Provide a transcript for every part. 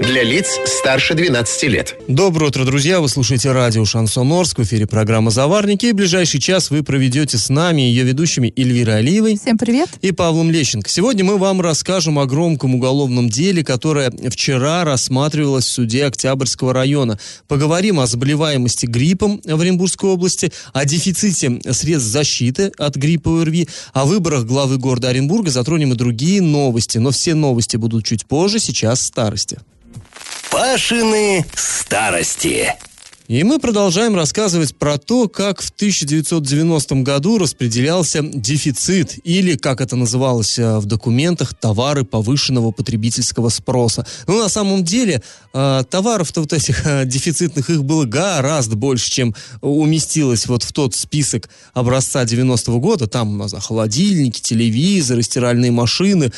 Для лиц старше 12 лет. Доброе утро, друзья! Вы слушаете радио «Шансон Орск», в эфире программа «Заварники». И ближайший час вы проведете с нами, ее ведущими Эльвирой Алиевой. Всем привет! И Павлом Лещенко. Сегодня мы вам расскажем о громком уголовном деле, которое вчера рассматривалось в суде Октябрьского района. Поговорим о заболеваемости гриппом в Оренбургской области, о дефиците средств защиты от гриппа и ОРВИ, о выборах главы города Оренбурга, затронем и другие новости. Но все новости будут чуть позже, сейчас старости. Пашины старости. И мы продолжаем рассказывать про то, как в 1990 году распределялся дефицит, или, как это называлось э, в документах, товары повышенного потребительского спроса. Но на самом деле э, товаров-то вот этих э, дефицитных их было гораздо больше, чем уместилось вот в тот список образца 90-го года. Там у нас холодильники, телевизоры, стиральные машины,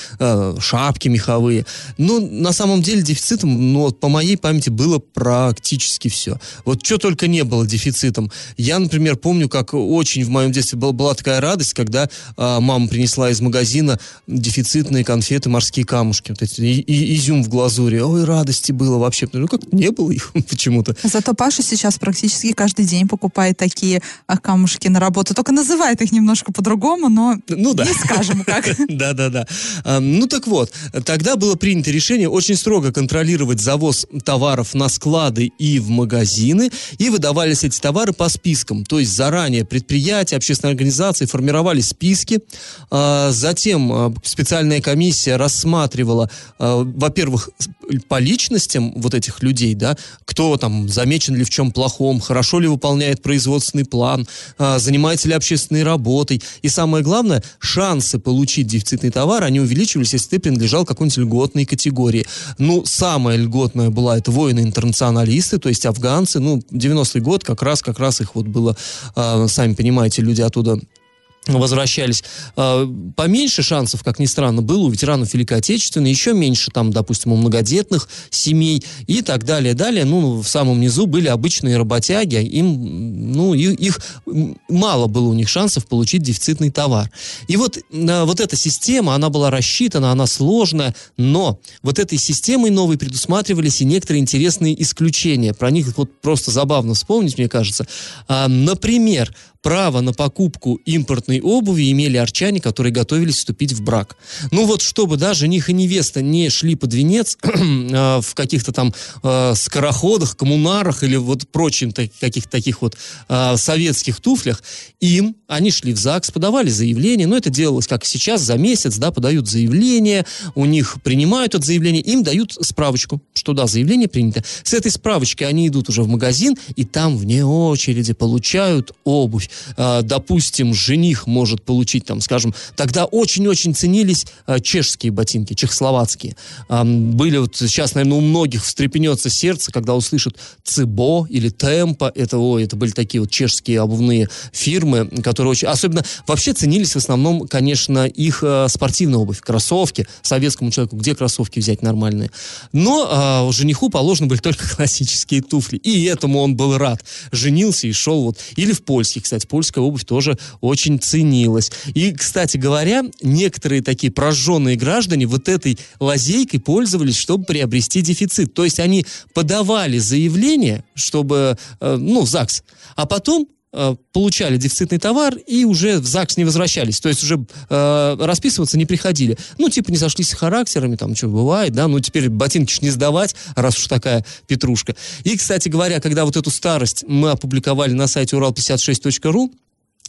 шапки меховые. Но на самом деле дефицитом, ну, по моей памяти, было практически все. Вот что только не было дефицитом. Я, например, помню, как очень в моем детстве была, была такая радость, когда а, мама принесла из магазина дефицитные конфеты «Морские камушки». Вот эти, и, и, изюм в глазури. Ой, радости было вообще. Ну, как не было их почему-то. Зато Паша сейчас практически каждый день покупает такие а, камушки на работу. Только называет их немножко по-другому, но ну, да. не скажем как. Да-да-да. Ну, так вот, тогда было принято решение очень строго контролировать завоз товаров на склады и в магазины, и выдавались эти товары по спискам. То есть заранее предприятия, общественные организации формировали списки, а, затем а, специальная комиссия рассматривала, а, во-первых, по личностям вот этих людей, да, кто там замечен ли в чем плохом, хорошо ли выполняет производственный план, занимается ли общественной работой. И самое главное, шансы получить дефицитный товар, они увеличивались, если ты принадлежал какой-нибудь льготной категории. Ну, самая льготная была это воины-интернационалисты, то есть афганцы, ну, 90-й год, как раз, как раз их вот было, э, сами понимаете, люди оттуда возвращались. А, поменьше шансов, как ни странно, было у ветеранов Великой Отечественной, еще меньше там, допустим, у многодетных семей и так далее. Далее, ну, в самом низу были обычные работяги, им, ну, их мало было у них шансов получить дефицитный товар. И вот, а, вот эта система, она была рассчитана, она сложная, но вот этой системой новой предусматривались и некоторые интересные исключения. Про них вот просто забавно вспомнить, мне кажется. А, например, право на покупку импортной обуви имели арчане, которые готовились вступить в брак. Ну вот, чтобы да, жених и невеста не шли под венец э, в каких-то там э, скороходах, коммунарах или вот прочим так, каких-то таких вот э, советских туфлях, им, они шли в ЗАГС, подавали заявление, но это делалось как сейчас, за месяц, да, подают заявление, у них принимают это заявление, им дают справочку, что да, заявление принято. С этой справочкой они идут уже в магазин, и там вне очереди получают обувь. А, допустим, жених может получить, там, скажем, тогда очень-очень ценились а, чешские ботинки, чехословацкие. Были вот сейчас, наверное, у многих встрепенется сердце, когда услышат Цибо или Темпо, это, ой, это были такие вот чешские обувные фирмы, которые очень, особенно, вообще ценились в основном, конечно, их а, спортивная обувь, кроссовки, советскому человеку, где кроссовки взять нормальные. Но э, жениху положены были только классические туфли, и этому он был рад. Женился и шел вот, или в польских, кстати, польская обувь тоже очень ценилась. И, кстати говоря, некоторые такие прожженные граждане вот этой лазейкой пользовались, чтобы приобрести дефицит. То есть они подавали заявление, чтобы, э, ну, в ЗАГС, а потом получали дефицитный товар и уже в ЗАГС не возвращались. То есть уже э, расписываться не приходили. Ну, типа, не сошлись характерами, там, что бывает, да, ну, теперь ботинки не сдавать, раз уж такая петрушка. И, кстати говоря, когда вот эту старость мы опубликовали на сайте урал56.ру,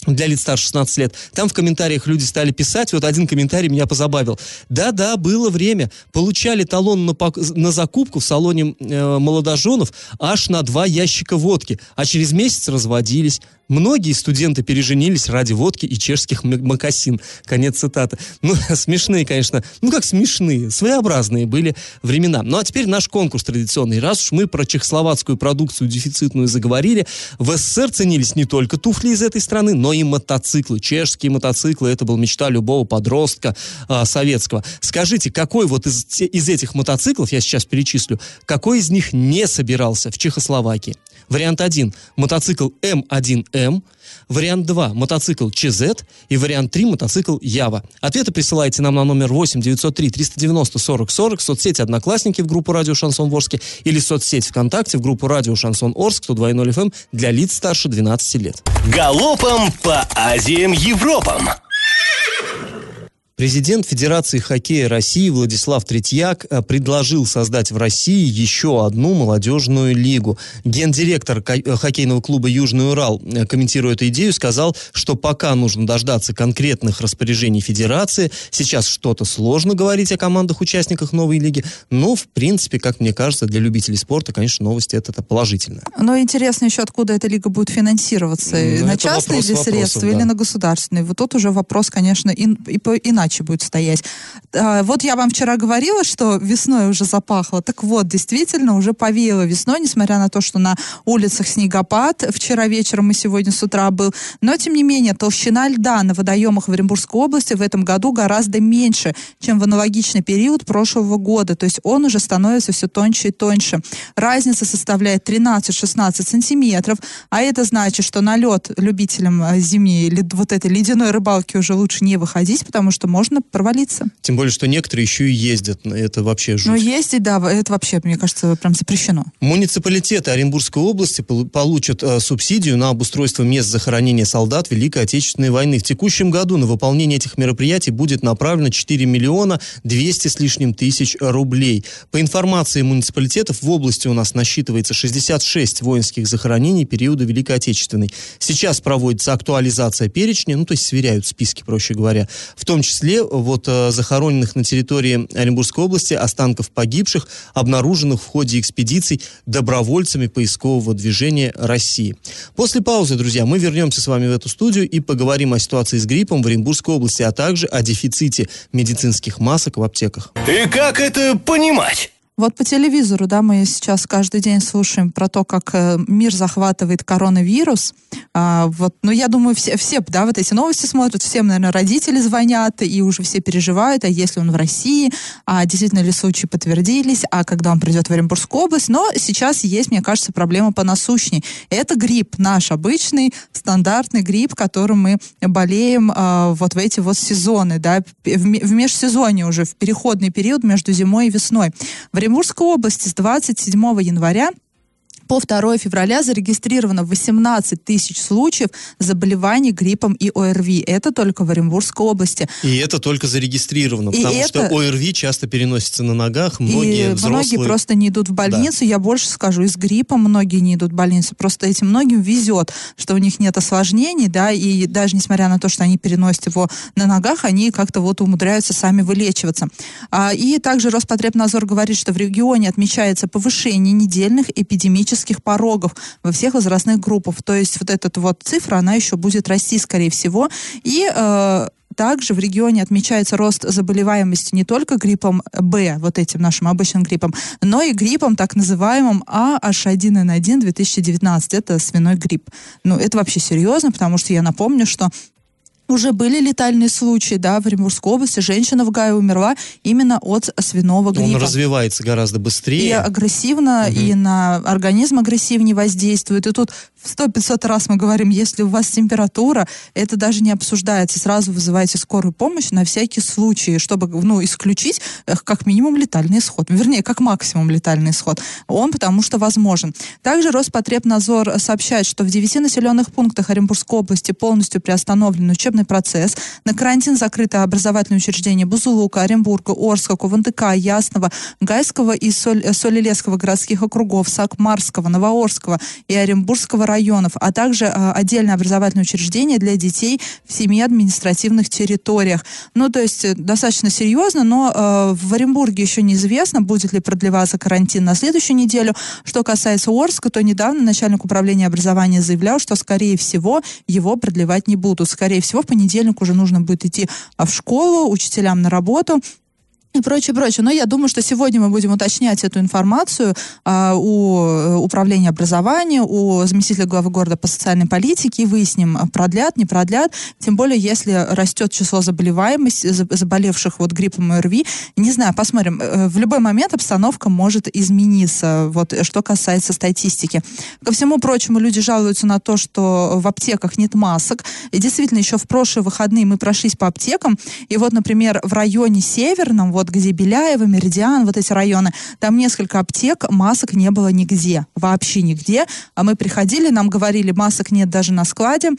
для лиц старше 16 лет. Там в комментариях люди стали писать, вот один комментарий меня позабавил. Да-да, было время. Получали талон на, на закупку в салоне э, молодоженов аж на два ящика водки, а через месяц разводились. Многие студенты переженились ради водки и чешских макасин. Конец цитаты. Ну, смешные, конечно. Ну, как смешные. Своеобразные были времена. Ну, а теперь наш конкурс традиционный. Раз уж мы про чехословацкую продукцию дефицитную заговорили, в СССР ценились не только туфли из этой страны, но и мотоциклы. Чешские мотоциклы, это была мечта любого подростка а, советского. Скажите, какой вот из, из этих мотоциклов, я сейчас перечислю, какой из них не собирался в Чехословакии? Вариант 1 – мотоцикл М1М. Вариант 2 – мотоцикл ЧЗ. И вариант 3 – мотоцикл Ява. Ответы присылайте нам на номер 8 903 390 40 40 в соцсети «Одноклассники» в группу «Радио Шансон Орске» или соцсеть ВКонтакте в группу «Радио Шансон Орск» 102.0 FM эм для лиц старше 12 лет. Галопом по Азиям Европам! Президент Федерации хоккея России Владислав Третьяк э, предложил создать в России еще одну молодежную лигу. Гендиректор э, хоккейного клуба «Южный Урал», э, комментируя эту идею, сказал, что пока нужно дождаться конкретных распоряжений Федерации. Сейчас что-то сложно говорить о командах-участниках новой лиги, но, в принципе, как мне кажется, для любителей спорта, конечно, новости это, это положительно. Но интересно еще, откуда эта лига будет финансироваться. Ну, на частные ли средства да. или на государственные? Вот тут уже вопрос, конечно, и, и, иначе иначе будет стоять. А, вот я вам вчера говорила, что весной уже запахло. Так вот, действительно, уже повеяло весной, несмотря на то, что на улицах снегопад вчера вечером и сегодня с утра был. Но, тем не менее, толщина льда на водоемах в Оренбургской области в этом году гораздо меньше, чем в аналогичный период прошлого года. То есть он уже становится все тоньше и тоньше. Разница составляет 13-16 сантиметров, а это значит, что на лед любителям э, зимней вот этой ледяной рыбалки уже лучше не выходить, потому что можно провалиться. Тем более, что некоторые еще и ездят. Это вообще жуть. Ну, ездить, да, это вообще, мне кажется, прям запрещено. Муниципалитеты Оренбургской области получат э, субсидию на обустройство мест захоронения солдат Великой Отечественной войны. В текущем году на выполнение этих мероприятий будет направлено 4 миллиона 200 с лишним тысяч рублей. По информации муниципалитетов, в области у нас насчитывается 66 воинских захоронений периода Великой Отечественной. Сейчас проводится актуализация перечня, ну, то есть сверяют списки, проще говоря. В том числе числе вот э, захороненных на территории Оренбургской области останков погибших, обнаруженных в ходе экспедиций добровольцами поискового движения России. После паузы, друзья, мы вернемся с вами в эту студию и поговорим о ситуации с гриппом в Оренбургской области, а также о дефиците медицинских масок в аптеках. И как это понимать? Вот по телевизору, да, мы сейчас каждый день слушаем про то, как э, мир захватывает коронавирус. А, вот, ну, я думаю, все, все, да, вот эти новости смотрят, всем, наверное, родители звонят, и уже все переживают, а если он в России, а действительно ли случаи подтвердились, а когда он придет в Оренбургскую область. Но сейчас есть, мне кажется, проблема понасущней. Это грипп, наш обычный, стандартный грипп, которым мы болеем а, вот в эти вот сезоны, да, в, в межсезонье уже, в переходный период между зимой и весной. В Оренбургской области с 27 января по 2 февраля зарегистрировано 18 тысяч случаев заболеваний гриппом и ОРВИ. Это только в Оренбургской области. И это только зарегистрировано, и потому это... что ОРВИ часто переносится на ногах, многие и взрослые... многие просто не идут в больницу. Да. Я больше скажу, и с гриппом многие не идут в больницу. Просто этим многим везет, что у них нет осложнений, да, и даже несмотря на то, что они переносят его на ногах, они как-то вот умудряются сами вылечиваться. А, и также Роспотребнадзор говорит, что в регионе отмечается повышение недельных эпидемических критических порогов во всех возрастных группах. То есть вот эта вот цифра, она еще будет расти, скорее всего. И э, также в регионе отмечается рост заболеваемости не только гриппом Б, вот этим нашим обычным гриппом, но и гриппом так называемым AH1N1 2019. Это свиной грипп. Ну, это вообще серьезно, потому что я напомню, что уже были летальные случаи, да, в Оренбургской области. Женщина в Гае умерла именно от свиного гриппа. Он развивается гораздо быстрее. И агрессивно, угу. и на организм агрессивнее воздействует. И тут в 100-500 раз мы говорим, если у вас температура, это даже не обсуждается. Сразу вызывайте скорую помощь на всякий случай, чтобы, ну, исключить э, как минимум летальный исход. Вернее, как максимум летальный исход. Он потому что возможен. Также Роспотребнадзор сообщает, что в 9 населенных пунктах Оренбургской области полностью приостановлен учебный учебный процесс. На карантин закрыты образовательные учреждения Бузулука, Оренбурга, Орска, Кувандыка, Ясного, Гайского и Соль, Солилесского городских округов, Сакмарского, Новоорского и Оренбургского районов, а также э, отдельное образовательное учреждение для детей в семи административных территориях. Ну, то есть э, достаточно серьезно, но э, в Оренбурге еще неизвестно, будет ли продлеваться карантин на следующую неделю. Что касается Орска, то недавно начальник управления образования заявлял, что, скорее всего, его продлевать не будут. Скорее всего, в понедельник уже нужно будет идти а, в школу, учителям на работу, и прочее, прочее. Но я думаю, что сегодня мы будем уточнять эту информацию а, у э, управления образования, у заместителя главы города по социальной политике и выясним, продлят, не продлят. Тем более, если растет число заболеваемости, заболевших вот гриппом и ОРВИ. Не знаю, посмотрим. Э, в любой момент обстановка может измениться, вот что касается статистики. Ко всему прочему, люди жалуются на то, что в аптеках нет масок. И действительно, еще в прошлые выходные мы прошлись по аптекам, и вот, например, в районе Северном, вот где Беляева, Меридиан, вот эти районы, там несколько аптек, масок не было нигде, вообще нигде. А мы приходили, нам говорили, масок нет даже на складе,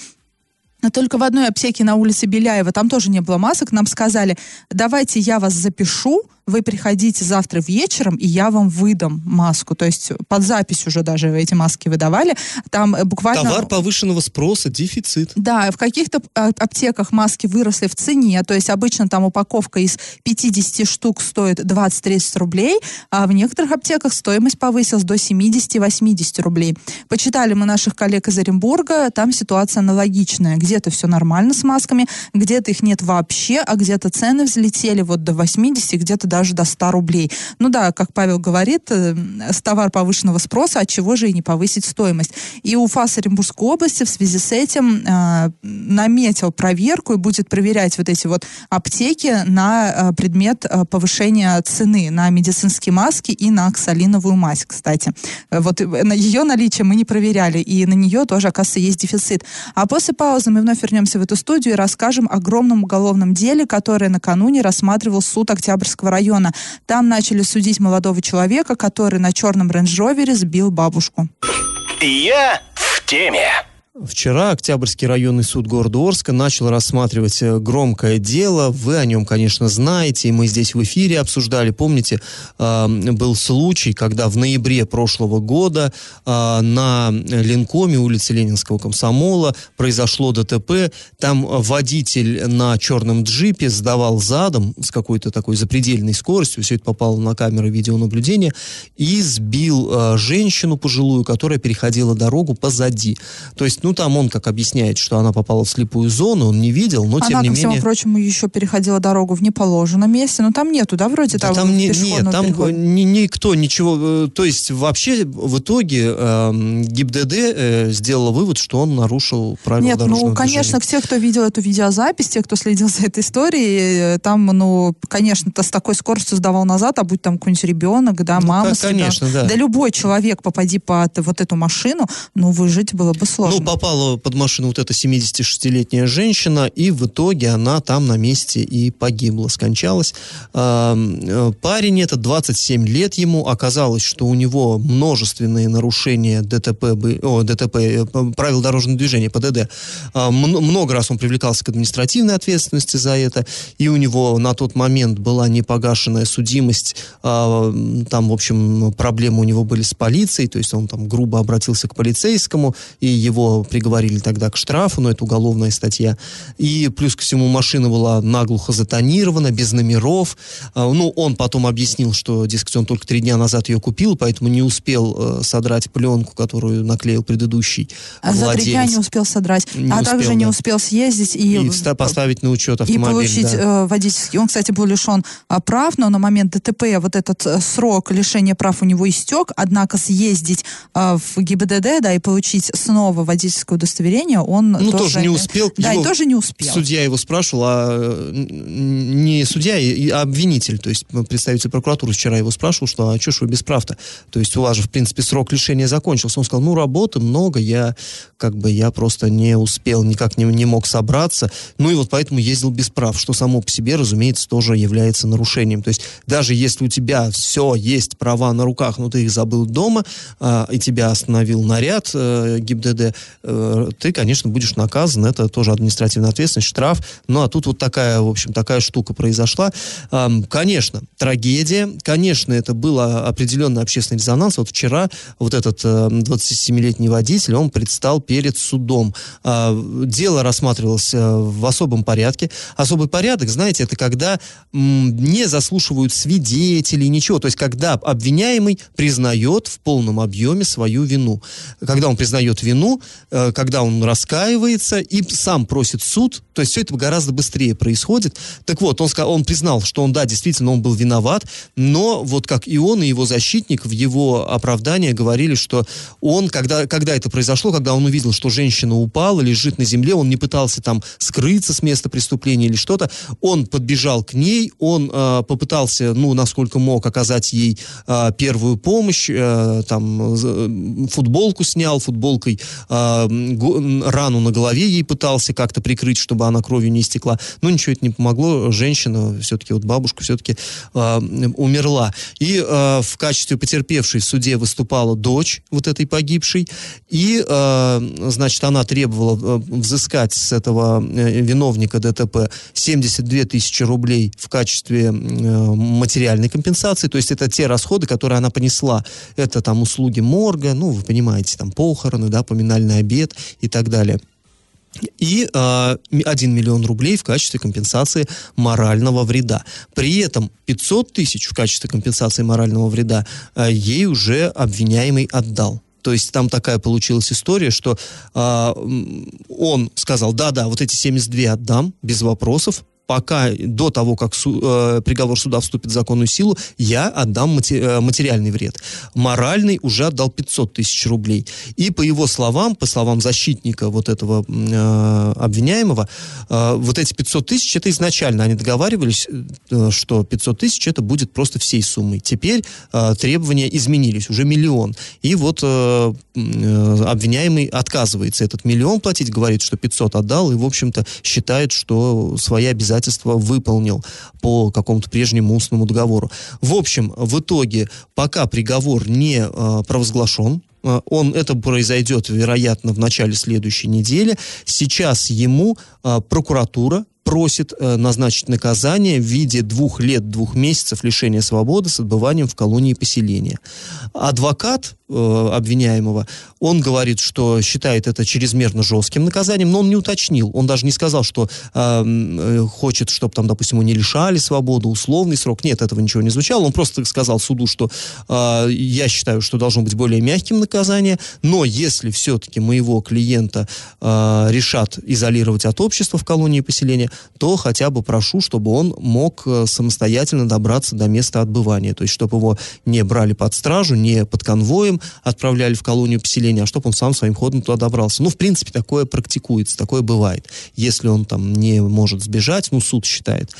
но только в одной аптеке на улице Беляева, там тоже не было масок, нам сказали, давайте я вас запишу, вы приходите завтра вечером, и я вам выдам маску. То есть под запись уже даже эти маски выдавали. Там э, буквально... Товар повышенного спроса, дефицит. Да, в каких-то а, аптеках маски выросли в цене. То есть обычно там упаковка из 50 штук стоит 20-30 рублей, а в некоторых аптеках стоимость повысилась до 70-80 рублей. Почитали мы наших коллег из Оренбурга, там ситуация аналогичная. Где-то все нормально с масками, где-то их нет вообще, а где-то цены взлетели вот до 80, где-то даже до 100 рублей. Ну да, как Павел говорит, э, товар повышенного спроса, от чего же и не повысить стоимость. И УФАС Оренбургской области в связи с этим э, наметил проверку и будет проверять вот эти вот аптеки на э, предмет э, повышения цены на медицинские маски и на оксалиновую мазь, кстати. Э, вот э, на ее наличие мы не проверяли, и на нее тоже, оказывается, есть дефицит. А после паузы мы вновь вернемся в эту студию и расскажем о огромном уголовном деле, которое накануне рассматривал суд Октябрьского района района. Там начали судить молодого человека, который на черном рейндж-ровере сбил бабушку. Я в теме. Вчера Октябрьский районный суд города Орска начал рассматривать э, громкое дело. Вы о нем, конечно, знаете, и мы здесь в эфире обсуждали. Помните, э, был случай, когда в ноябре прошлого года э, на Ленкоме, улице Ленинского комсомола, произошло ДТП. Там водитель на черном джипе сдавал задом с какой-то такой запредельной скоростью, все это попало на камеры видеонаблюдения, и сбил женщину пожилую, которая переходила дорогу позади. То есть ну, там он как объясняет, что она попала в слепую зону, он не видел, но она, тем не ко всему менее... прочему, еще переходила дорогу в неположенном месте, но там нету, да, вроде да, того там не, Нет, там ни, никто ничего... э, То есть вообще в итоге э, ГИБДД э, сделала вывод, что он нарушил правила Нет, дорожного ну, конечно, движения. те, кто видел эту видеозапись, те, кто следил за этой историей, э, там, ну, конечно, то с такой скоростью сдавал назад, а будь там какой-нибудь ребенок, да, Ну, мама. ребенком. конечно, да. Да любой человек, попади под вот эту машину, ну, выжить было бы сложно. Ну, попала под машину вот эта 76-летняя женщина, и в итоге она там на месте и погибла, скончалась. Э, Парень этот, 27 лет ему, оказалось, что у него множественные нарушения ДТП, о, ДТП, э, правил дорожного движения, ПДД. А, мн- Много раз он привлекался к административной ответственности за это, и у него на тот момент была непогашенная судимость, а, там, в общем, проблемы у него были с полицией, то есть он там грубо обратился к полицейскому, и его приговорили тогда к штрафу, но это уголовная статья. И плюс ко всему машина была наглухо затонирована, без номеров. А, Ну, он потом объяснил, что, дескать, он только три дня назад ее купил, поэтому не успел э, содрать пленку, которую наклеил предыдущий а за три дня владелец. не успел содрать, Не а успел, также не да. успел съездить и, И поставить на учет и автомобиль. получить да. э, водительский. Он, кстати, был лишен а, прав, но на момент ДТП вот этот э, срок лишения прав у него истек, однако съездить в ГИБДД, да, и получить снова водительское удостоверение он Ну, тоже не успел. Да, Его и тоже не успел. Судья его спрашивал, а э, не судья, а обвинитель, то есть представитель прокуратуры вчера его спрашивал, что а что ж вы без прав-то? То есть у вас же, в принципе, срок лишения закончился. Он сказал, ну, работы много, я как бы я просто не успел, никак не, не мог собраться. Ну и вот поэтому ездил без прав, что само по себе, разумеется, тоже является нарушением. То есть даже если у тебя все есть права на руках, но ты их забыл дома, а, и тебя остановил наряд э, ГИБДД, э, ты, конечно, будешь наказан. Это тоже административная ответственность, штраф. Ну а тут вот такая, в общем, такая штука произошла. Конечно, трагедия. Конечно, это был определенный общественный резонанс. Вот вчера вот этот э, 27-летний водитель, он предстал перед судом. А, Дело рассматривалось э, в особом порядке. Особый порядок, знаете, это когда не заслушивают свидетелей, ничего. То есть, когда обвиняемый признает в полном объеме свою вину. Когда он признает вину, э, когда он раскаивается и сам просит суд, то есть все это гораздо быстрее происходит. Так вот, он, он признал, что он, да, действительно, он был виноват, но вот как и он, и его защитник в его оправдании говорили, что он, когда, когда это произошло, когда он увидел, что женщина упала, лежит на земле, он не пытался там скрыться с места преступления или что-то, он подбежал к ней, он э, попытался, ну, насколько мог, оказать ей э, первую помощь, э, там, э, футболку снял, футболкой э, рану на голове ей пытался как-то прикрыть, чтобы она кровью не истекла. Но ничего это не помогло, женщина, все-таки вот бабушка все-таки э, умерла. И э, в качестве потерпевшей в суде выступала дочь вот этой погибшей, и, э, значит, она требовала взыскать с этого э, виновника ДТП 72 тысячи рублей в качестве э, материальной компенсации, то есть это те расходы, которые она понесла. Это там услуги морга, ну, вы понимаете, там похороны, да, поминальный обед и так далее и э, 1 миллион рублей в качестве компенсации морального вреда. При этом 500 тысяч в качестве компенсации морального вреда э, ей уже обвиняемый отдал. То есть там такая получилась история, что э, он сказал, да-да, вот эти 72 отдам, без вопросов, пока до того, как су, э, приговор суда вступит в законную силу, я отдам мати, э, материальный вред. Моральный уже отдал 500 тысяч рублей. И по его словам, по словам защитника вот этого э, обвиняемого, э, вот эти 500 тысяч, это изначально они договаривались, э, что 500 тысяч это будет просто всей суммой. Теперь э, требования изменились, уже миллион. И вот э, э, обвиняемый отказывается этот миллион платить, говорит, что 500 отдал, и, в общем-то, считает, что свои обязательства обязательства выполнил по какому-то прежнему устному договору. В общем, в итоге, пока приговор не э, провозглашен, э, он, это произойдет, вероятно, в начале следующей недели. Сейчас ему э, прокуратура просит э, назначить наказание в виде двух лет, двух месяцев лишения свободы с отбыванием в колонии поселения. Адвокат обвиняемого, он говорит, что считает это чрезмерно жестким наказанием, но он не уточнил, он даже не сказал, что э, э, хочет, чтобы там, допустим, его не лишали свободы, условный срок. Нет, этого ничего не звучало. Он просто сказал суду, что э, я считаю, что должно быть более мягким наказание, но если все-таки моего клиента э, решат изолировать от общества в колонии поселения, то хотя бы прошу, чтобы он мог э, самостоятельно добраться до места отбывания. То есть, чтобы его не брали под стражу, не под конвоем отправляли в колонию поселения, а чтобы он сам своим ходом туда добрался. Ну, в принципе, такое практикуется, такое бывает. Если он там не может сбежать, ну, суд считает,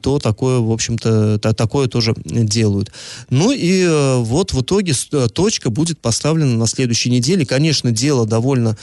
то такое, в общем-то, такое тоже делают. Ну и э, вот в итоге э, точка будет поставлена на следующей неделе. Конечно, дело довольно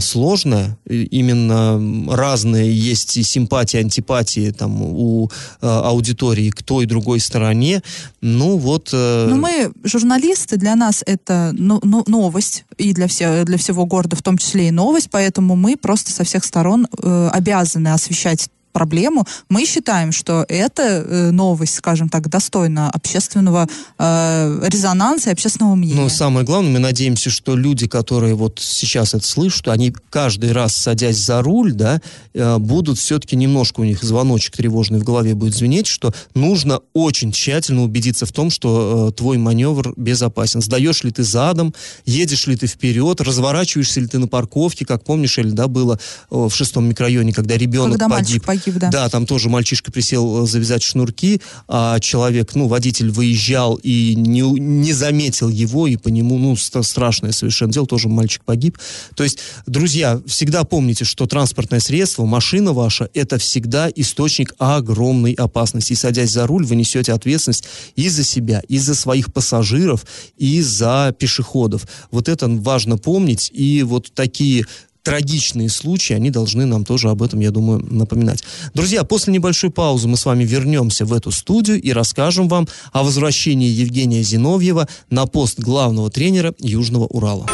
сложно. Именно разные есть и симпатии, антипатии там у э, аудитории к той и другой стороне. Ну вот. Э... Ну мы журналисты, для нас это ну, ну, новость и для всех для всего города в том числе и новость, поэтому мы просто со всех сторон э, обязаны освещать проблему, мы считаем, что эта э, новость, скажем так, достойна общественного э, резонанса и общественного мнения. Ну, самое главное, мы надеемся, что люди, которые вот сейчас это слышат, они каждый раз, садясь за руль, да, э, будут все-таки немножко у них звоночек тревожный в голове будет звенеть, что нужно очень тщательно убедиться в том, что э, твой маневр безопасен. Сдаешь ли ты задом, едешь ли ты вперед, разворачиваешься ли ты на парковке, как помнишь, или да, было э, в шестом микрорайоне, когда ребенок когда погиб. погиб архив, да. Да, там тоже мальчишка присел э, завязать шнурки, а человек, ну, водитель выезжал и не, не заметил его, и по нему, ну, страшное совершенно дело, тоже мальчик погиб. То есть, друзья, всегда помните, что транспортное средство, машина ваша, это всегда источник огромной опасности. И садясь за руль, вы несете ответственность и за себя, и за своих пассажиров, и за пешеходов. Вот это важно помнить, и вот такие трагичные случаи, они должны нам тоже об этом, я думаю, напоминать. Друзья, после небольшой паузы мы с вами вернемся в эту студию и расскажем вам о возвращении Евгения Зиновьева на пост главного тренера Южного Урала.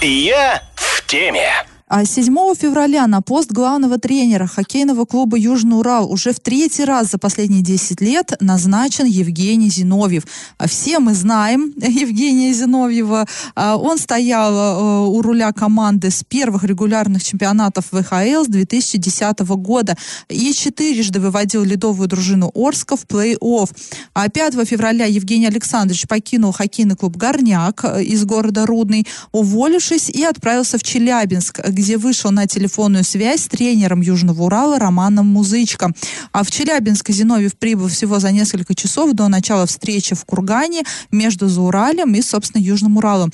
Я в теме. А 7 февраля на пост главного тренера хоккейного клуба «Южный Урал» уже в третий раз за последние 10 лет назначен Евгений Зиновьев. А Все мы знаем Евгения Зиновьева. А Он стоял э, у руля команды с первых регулярных чемпионатов ВХЛ с 2010 года и четырежды выводил ледовую дружину Орска в плей-офф. А 5 февраля Евгений Александрович покинул хоккейный клуб «Горняк» из города Рудный, уволившись и отправился в Челябинск, где вышел на телефонную связь с тренером Южного Урала Романом Музычко. А в Челябинск Зиновьев прибыл всего за несколько часов до начала встречи в Кургане между Зауралем и, собственно, Южным Уралом.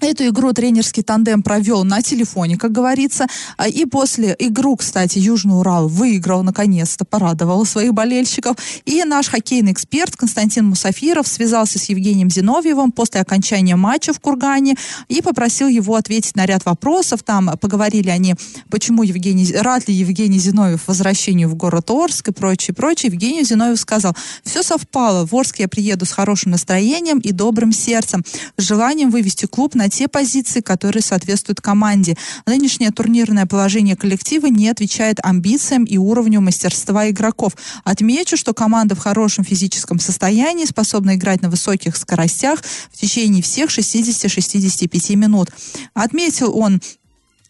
Эту игру тренерский тандем провел на телефоне, как говорится. А, И после игру, кстати, Южный Урал выиграл наконец-то, порадовал своих болельщиков. И наш хоккейный эксперт Константин Мусафиров связался с Евгением Зиновьевым после окончания матча в Кургане и попросил его ответить на ряд вопросов. Там поговорили они, почему Евгений, рад ли Евгений Зиновьев возвращению в город Орск и прочее, прочее. Евгений Зиновьев сказал, все совпало, в Орск я приеду с хорошим настроением и добрым сердцем, желанием вывести клуб на те позиции, которые соответствуют команде. Нынешнее турнирное положение коллектива не отвечает амбициям и уровню мастерства игроков. Отмечу, что команда в хорошем физическом состоянии, способна играть на высоких скоростях в течение всех 60-65 минут. Отметил он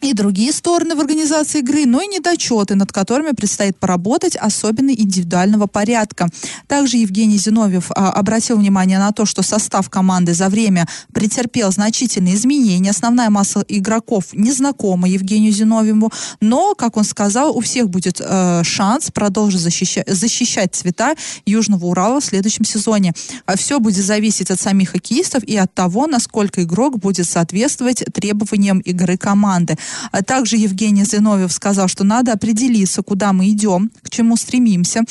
и другие стороны в организации игры, но и недочеты, над которыми предстоит поработать, особенно индивидуального порядка. Также Евгений Зиновьев а, обратил внимание на то, что состав команды за время претерпел значительные изменения. Основная масса игроков не знакома Евгению Зиновьеву, но, как он сказал, у всех будет э, шанс продолжить защищать, защищать цвета Южного Урала в следующем сезоне. А все будет зависеть от самих хоккеистов и от того, насколько игрок будет соответствовать требованиям игры команды. А также Евгений Зиновьев сказал, что надо определиться, куда мы идем, к чему стремимся.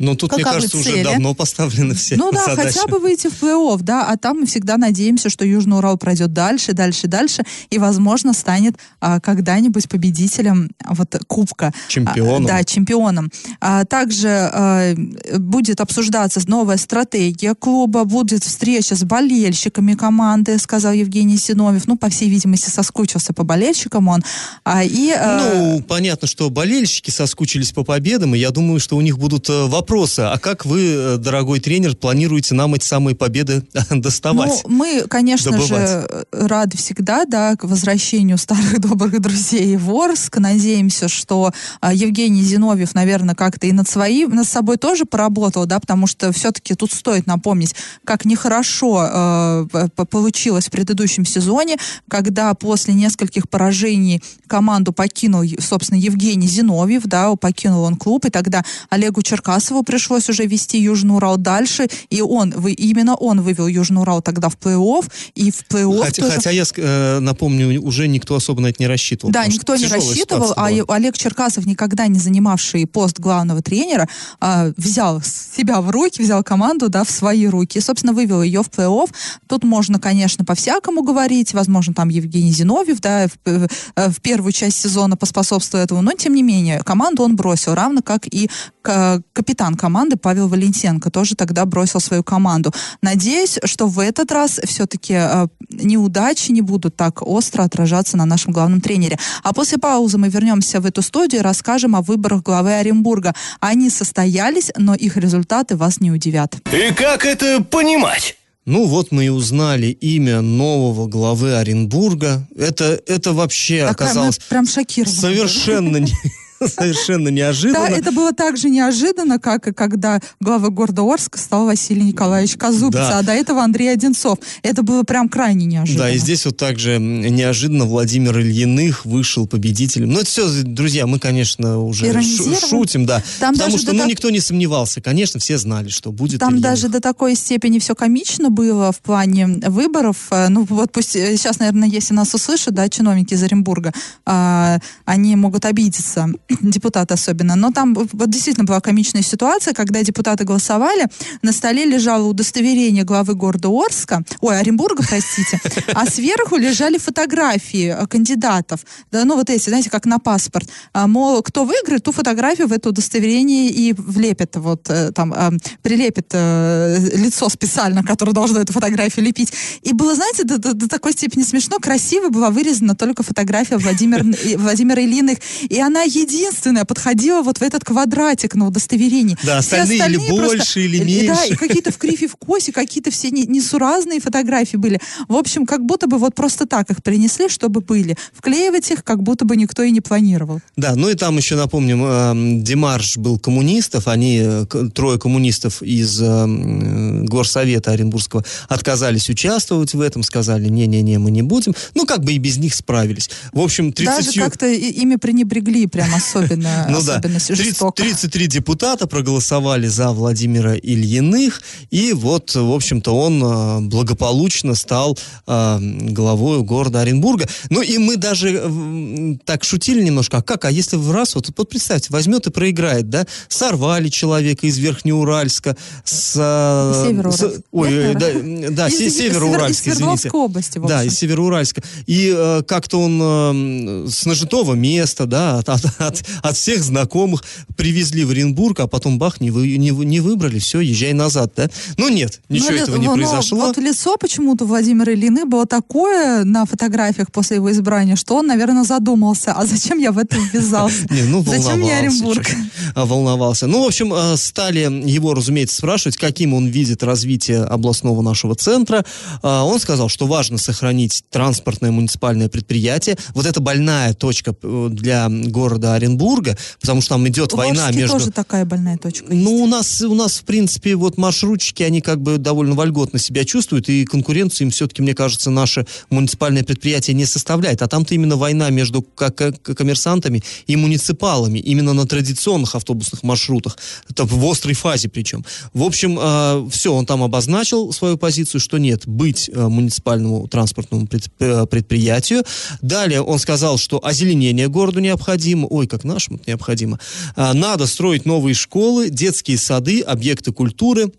Но тут, мне Каковы кажется, цели? уже давно поставлены все Ну да, задачи. хотя бы выйти в плей-офф, да, а там мы всегда надеемся, что Южный Урал пройдет дальше, дальше, дальше, и, возможно, станет а, когда-нибудь победителем а, вот кубка. Чемпионом. А, да, чемпионом. А, также а, будет обсуждаться новая стратегия клуба, будет встреча с болельщиками команды, сказал Евгений Синовьев. Ну, по всей видимости, соскучился по болельщикам он. А, и, а, Ну, понятно, что болельщики соскучились по победам, и я думаю, что у них будут э, вопросы. А как вы, э, дорогой тренер, планируете нам эти самые победы доставать? Ну, мы, конечно добывать? же, рады всегда, да, к возвращению старых добрых друзей в Орск. Надеемся, что а, Евгений Зиновьев, наверное, как-то и над своим, над собой тоже поработал, да, потому что все-таки тут стоит напомнить, как нехорошо э, получилось в предыдущем сезоне, когда после нескольких поражений команду покинул, собственно, Евгений Зиновьев, да, покинул он клуб, и тогда Олегу Черкасову пришлось уже вести Южный Урал дальше, и он, вы, именно он вывел Южный Урал тогда в плей-офф, и в плей-офф Хотя, тоже... хотя я э, напомню, уже никто особо на это не рассчитывал. Да, никто не рассчитывал, а была. Олег Черкасов, никогда не занимавший пост главного тренера, а, взял себя в руки, взял команду, да, в свои руки, и, собственно, вывел ее в плей-офф. Тут можно, конечно, по-всякому говорить, возможно, там Евгений Зиновьев, да, в, э, в первую часть сезона поспособствовал этому, но, тем не менее, команду он бросил, равно как и к- капитан команды Павел Валентенко тоже тогда бросил свою команду. Надеюсь, что в этот раз все-таки э, неудачи не будут так остро отражаться на нашем главном тренере. А после паузы мы вернемся в эту студию и расскажем о выборах главы Оренбурга. Они состоялись, но их результаты вас не удивят. И как это понимать? Ну вот мы и узнали имя нового главы Оренбурга. Это, это вообще Такая оказалось прям совершенно, не- совершенно неожиданно. Да, это было так же неожиданно, как и когда главой города Орска стал Василий Николаевич Казубица, Да. а до этого Андрей Одинцов. Это было прям крайне неожиданно. Да, и здесь вот также м, неожиданно Владимир Ильиных вышел победителем. Ну, это все, друзья, мы, конечно, уже шутим, да. Там Потому что, ну, так- никто не сомневался. Конечно, все знали, что будет Там Ильиных. даже до такой степени все комично было в плане выборов. Э, Ну вот пусть э, сейчас, наверное, если нас услышат, да, чиновники из Оренбурга, а, они могут обидеться. Депутаты особенно, но там вот действительно была комичная ситуация, когда депутаты голосовали, на столе лежало удостоверение главы города Орска, ой, Оренбурга, простите, а сверху лежали фотографии э, кандидатов, да, ну вот эти, знаете, как на паспорт, а, мол, кто выиграет, ту фотографию в это удостоверение и влепит, вот э, там, прилепит э, лицо специально, которое должно эту фотографию лепить. И было, знаете, до, до, до такой степени смешно, красиво была вырезана только фотография Владимир, Владимира Ильиных, и она единственная подходила вот в этот квадратик на удостоверении. Да, остальные, остальные или больше, просто, или меньше. Да, и какие-то в крифе в косе, какие-то все не, несуразные фотографии были. В общем, как будто бы вот просто так их принесли, чтобы были. Вклеивать их как будто бы никто и не планировал. Да, ну и там еще напомним, э, Демарш был коммунистов, они, э, трое коммунистов из э, Горсовета Оренбургского отказались участвовать в этом, сказали, не-не-не, мы не будем. Ну, как бы и без них справились. В общем, 30... Даже как-то ими пренебрегли прям особенно, ну, особенно да. 30, 33 депутата проголосовали за Владимира Ильиных, и вот, в общем-то, он э, благополучно стал э, главой города Оренбурга. Ну и мы даже э, так шутили немножко, а как, а если в раз, вот, вот представьте, возьмет и проиграет, да, сорвали человека из Верхнеуральска, с... Э, с ой, да, да из, Североуральск, из, извините. области, в Да, из Североуральска. И э, как-то он э, с нажитого места, да, от, от, от, от всех знакомых привезли в Оренбург, а потом бах, не, вы, не, не выбрали, все, езжай назад, да? Ну нет, ничего но, этого не но, произошло. Вот лицо почему-то Владимира Ильины было такое на фотографиях после его избрания, что он, наверное, задумался, а зачем я в это ввязался? Не, ну Зачем мне Оренбург? А, волновался. Ну, в общем, а, стали его, разумеется, спрашивать, каким он видит развитие областного нашего центра. А, он сказал, что важно сохранить транспортное муниципальное предприятие. Вот это больная точка э, для города Оренбурга, потому что там идет война между... тоже такая больная точка Ну, у нас, у нас, в принципе, вот маршрутчики, они как бы довольно вольготно себя чувствуют, и конкуренцию им все-таки, мне кажется, наше муниципальное предприятие не составляет. А там-то именно война между коммерсантами и муниципалами, именно на традиционных автобусных маршрутах, это в острой фазе причем. В общем, э, все, он там обозначил свою позицию, что нет, быть э, муниципальному транспортному э, предприятию. Далее он сказал, что озеленение городу необходимо, ой, как нашему необходимо. Э, надо строить новые школы, детские сады, объекты культуры,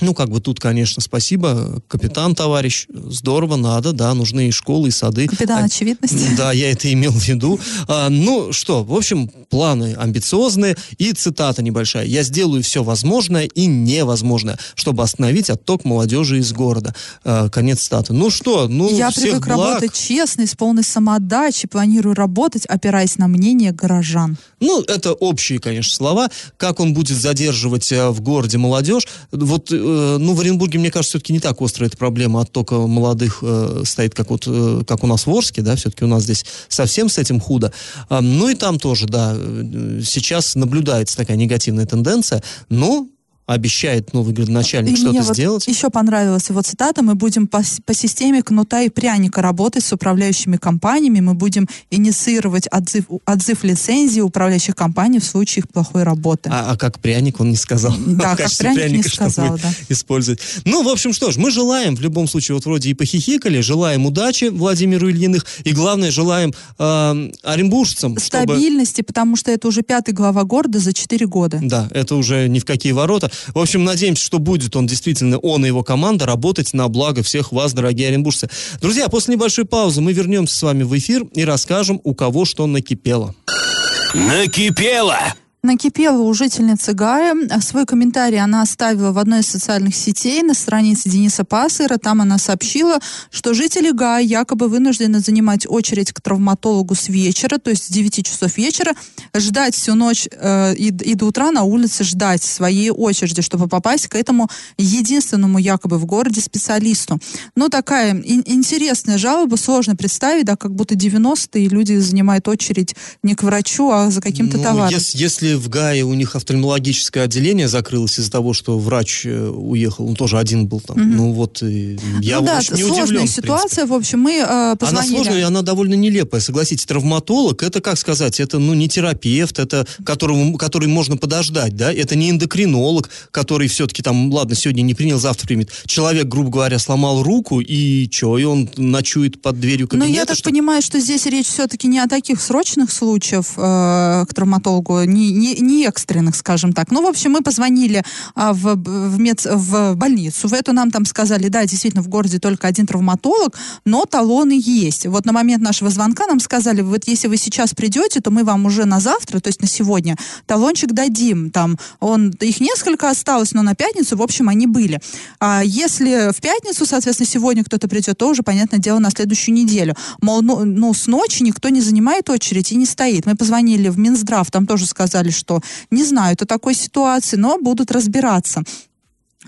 ну, как бы тут, конечно, спасибо, капитан, товарищ, здорово, надо, да, нужны и школы, и сады. Капитан очевидность. Да, я это имел в виду. А, ну, что, в общем, планы амбициозные и цитата небольшая. «Я сделаю все возможное и невозможное, чтобы остановить отток молодежи из города». А, конец цитаты. Ну что, ну, Я всех привык благ. работать честно, с полной самоотдачей, планирую работать, опираясь на мнение горожан. Ну, это общие, конечно, слова. Как он будет задерживать э, в городе молодежь? Вот ну, в Оренбурге, мне кажется, все-таки не так острая эта проблема оттока молодых э, стоит, как, вот, э, как у нас в Орске, да, все-таки у нас здесь совсем с этим худо. Э, ну и там тоже, да, э, сейчас наблюдается такая негативная тенденция, но обещает новый градоначальник что-то вот сделать. Еще понравилась его цитата. Мы будем по, по системе кнута и пряника работать с управляющими компаниями. Мы будем инициировать отзыв, отзыв лицензии управляющих компаний в случае их плохой работы. А, а как пряник он не сказал. Да, как пряник не сказал, да. Использовать. Ну, в общем, что ж, мы желаем, в любом случае, вот вроде и похихикали, желаем удачи Владимиру Ильиных, и главное, желаем э, оренбуржцам. Стабильности, чтобы... потому что это уже пятый глава города за четыре года. Да, это уже ни в какие ворота. В общем, надеемся, что будет он действительно, он и его команда, работать на благо всех вас, дорогие оренбуржцы. Друзья, после небольшой паузы мы вернемся с вами в эфир и расскажем, у кого что накипело. Накипело! Накипела у жительницы Гая. Свой комментарий она оставила в одной из социальных сетей на странице Дениса Пассера. Там она сообщила, что жители Гая якобы вынуждены занимать очередь к травматологу с вечера, то есть с 9 часов вечера, ждать всю ночь э, и, и до утра на улице ждать своей очереди, чтобы попасть к этому единственному якобы в городе специалисту. Ну, такая ин- интересная жалоба, сложно представить, да, как будто 90-е люди занимают очередь не к врачу, а за каким-то ну, товаром. Если, если если в ГАИ у них офтальмологическое отделение закрылось из-за того, что врач э, уехал, он тоже один был там, Мгм. ну вот, э, я ну да, очень не сложная удивлен, в ситуация. В, общем, мы э, Она позвонили. сложная, и она довольно нелепая, согласитесь. Травматолог, это, как сказать, это, ну, не терапевт, это, которому, который можно подождать, да, это не эндокринолог, который все-таки там, ладно, сегодня не принял, завтра примет. Человек, грубо говоря, сломал руку, и что, и он ночует под дверью кабинета, я так что- понимаю, что здесь речь все-таки не о таких срочных случаях э, к травматологу, не, не, не экстренных, скажем так. Ну, в общем, мы позвонили а, в, в, мед, в больницу. В эту нам там сказали, да, действительно, в городе только один травматолог, но талоны есть. Вот на момент нашего звонка нам сказали, вот если вы сейчас придете, то мы вам уже на завтра, то есть на сегодня, талончик дадим. Там он, их несколько осталось, но на пятницу, в общем, они были. А если в пятницу, соответственно, сегодня кто-то придет, то уже, понятное дело, на следующую неделю. Мол, ну, ну, с ночи никто не занимает очередь и не стоит. Мы позвонили в Минздрав, там тоже сказали, что не знают о такой ситуации, но будут разбираться.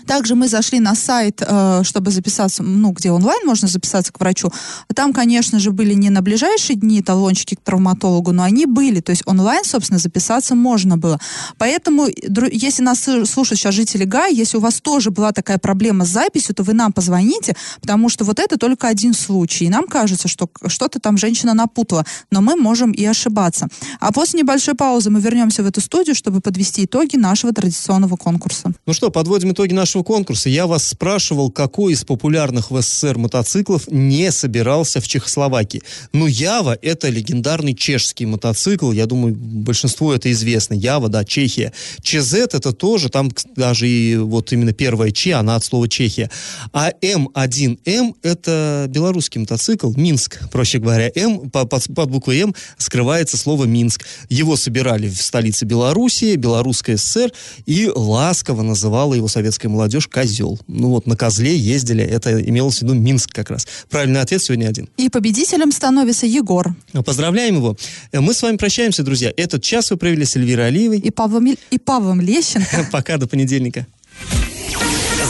Также мы зашли на сайт, э, чтобы записаться, ну, где онлайн можно записаться к врачу. Там, конечно же, были не на ближайшие дни талончики к травматологу, но они были. То есть онлайн, собственно, записаться можно было. Поэтому, если нас слушают сейчас жители ГА, если у вас тоже была такая проблема с записью, то вы нам позвоните, потому что вот это только один случай. И нам кажется, что что-то там женщина напутала, но мы можем и ошибаться. А после небольшой паузы мы вернемся в эту студию, чтобы подвести итоги нашего традиционного конкурса. Ну что, подводим итоги нашего конкурса. Я вас спрашивал, какой из популярных в СССР мотоциклов не собирался в Чехословакии. Ну, Ява — это легендарный чешский мотоцикл. Я думаю, большинству это известно. Ява, да, Чехия. ЧЗ — это тоже, там даже и вот именно первая Ч, она от слова Чехия. А М1М — это белорусский мотоцикл, Минск, проще говоря. М, по- под, под буквой М скрывается слово Минск. Его собирали в столице Белоруссии, Белорусская ССР, и ласково называла его советская молодежь козел. Ну вот на козле ездили, это имелось в виду Минск как раз. Правильный ответ сегодня один. И победителем становится Егор. Поздравляем его. Э, Мы с вами прощаемся, друзья. Этот час вы провели с Эльвирой Алиевой. и Павлом, и Павлом Лещенко. Пока, до понедельника.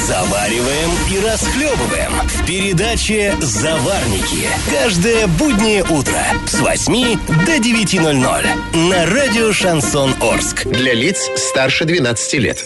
Завариваем и расхлебываем в передаче «Заварники». Каждое буднее утро с 8 до 9.00 на радио «Шансон Орск». Для лиц старше 12 лет.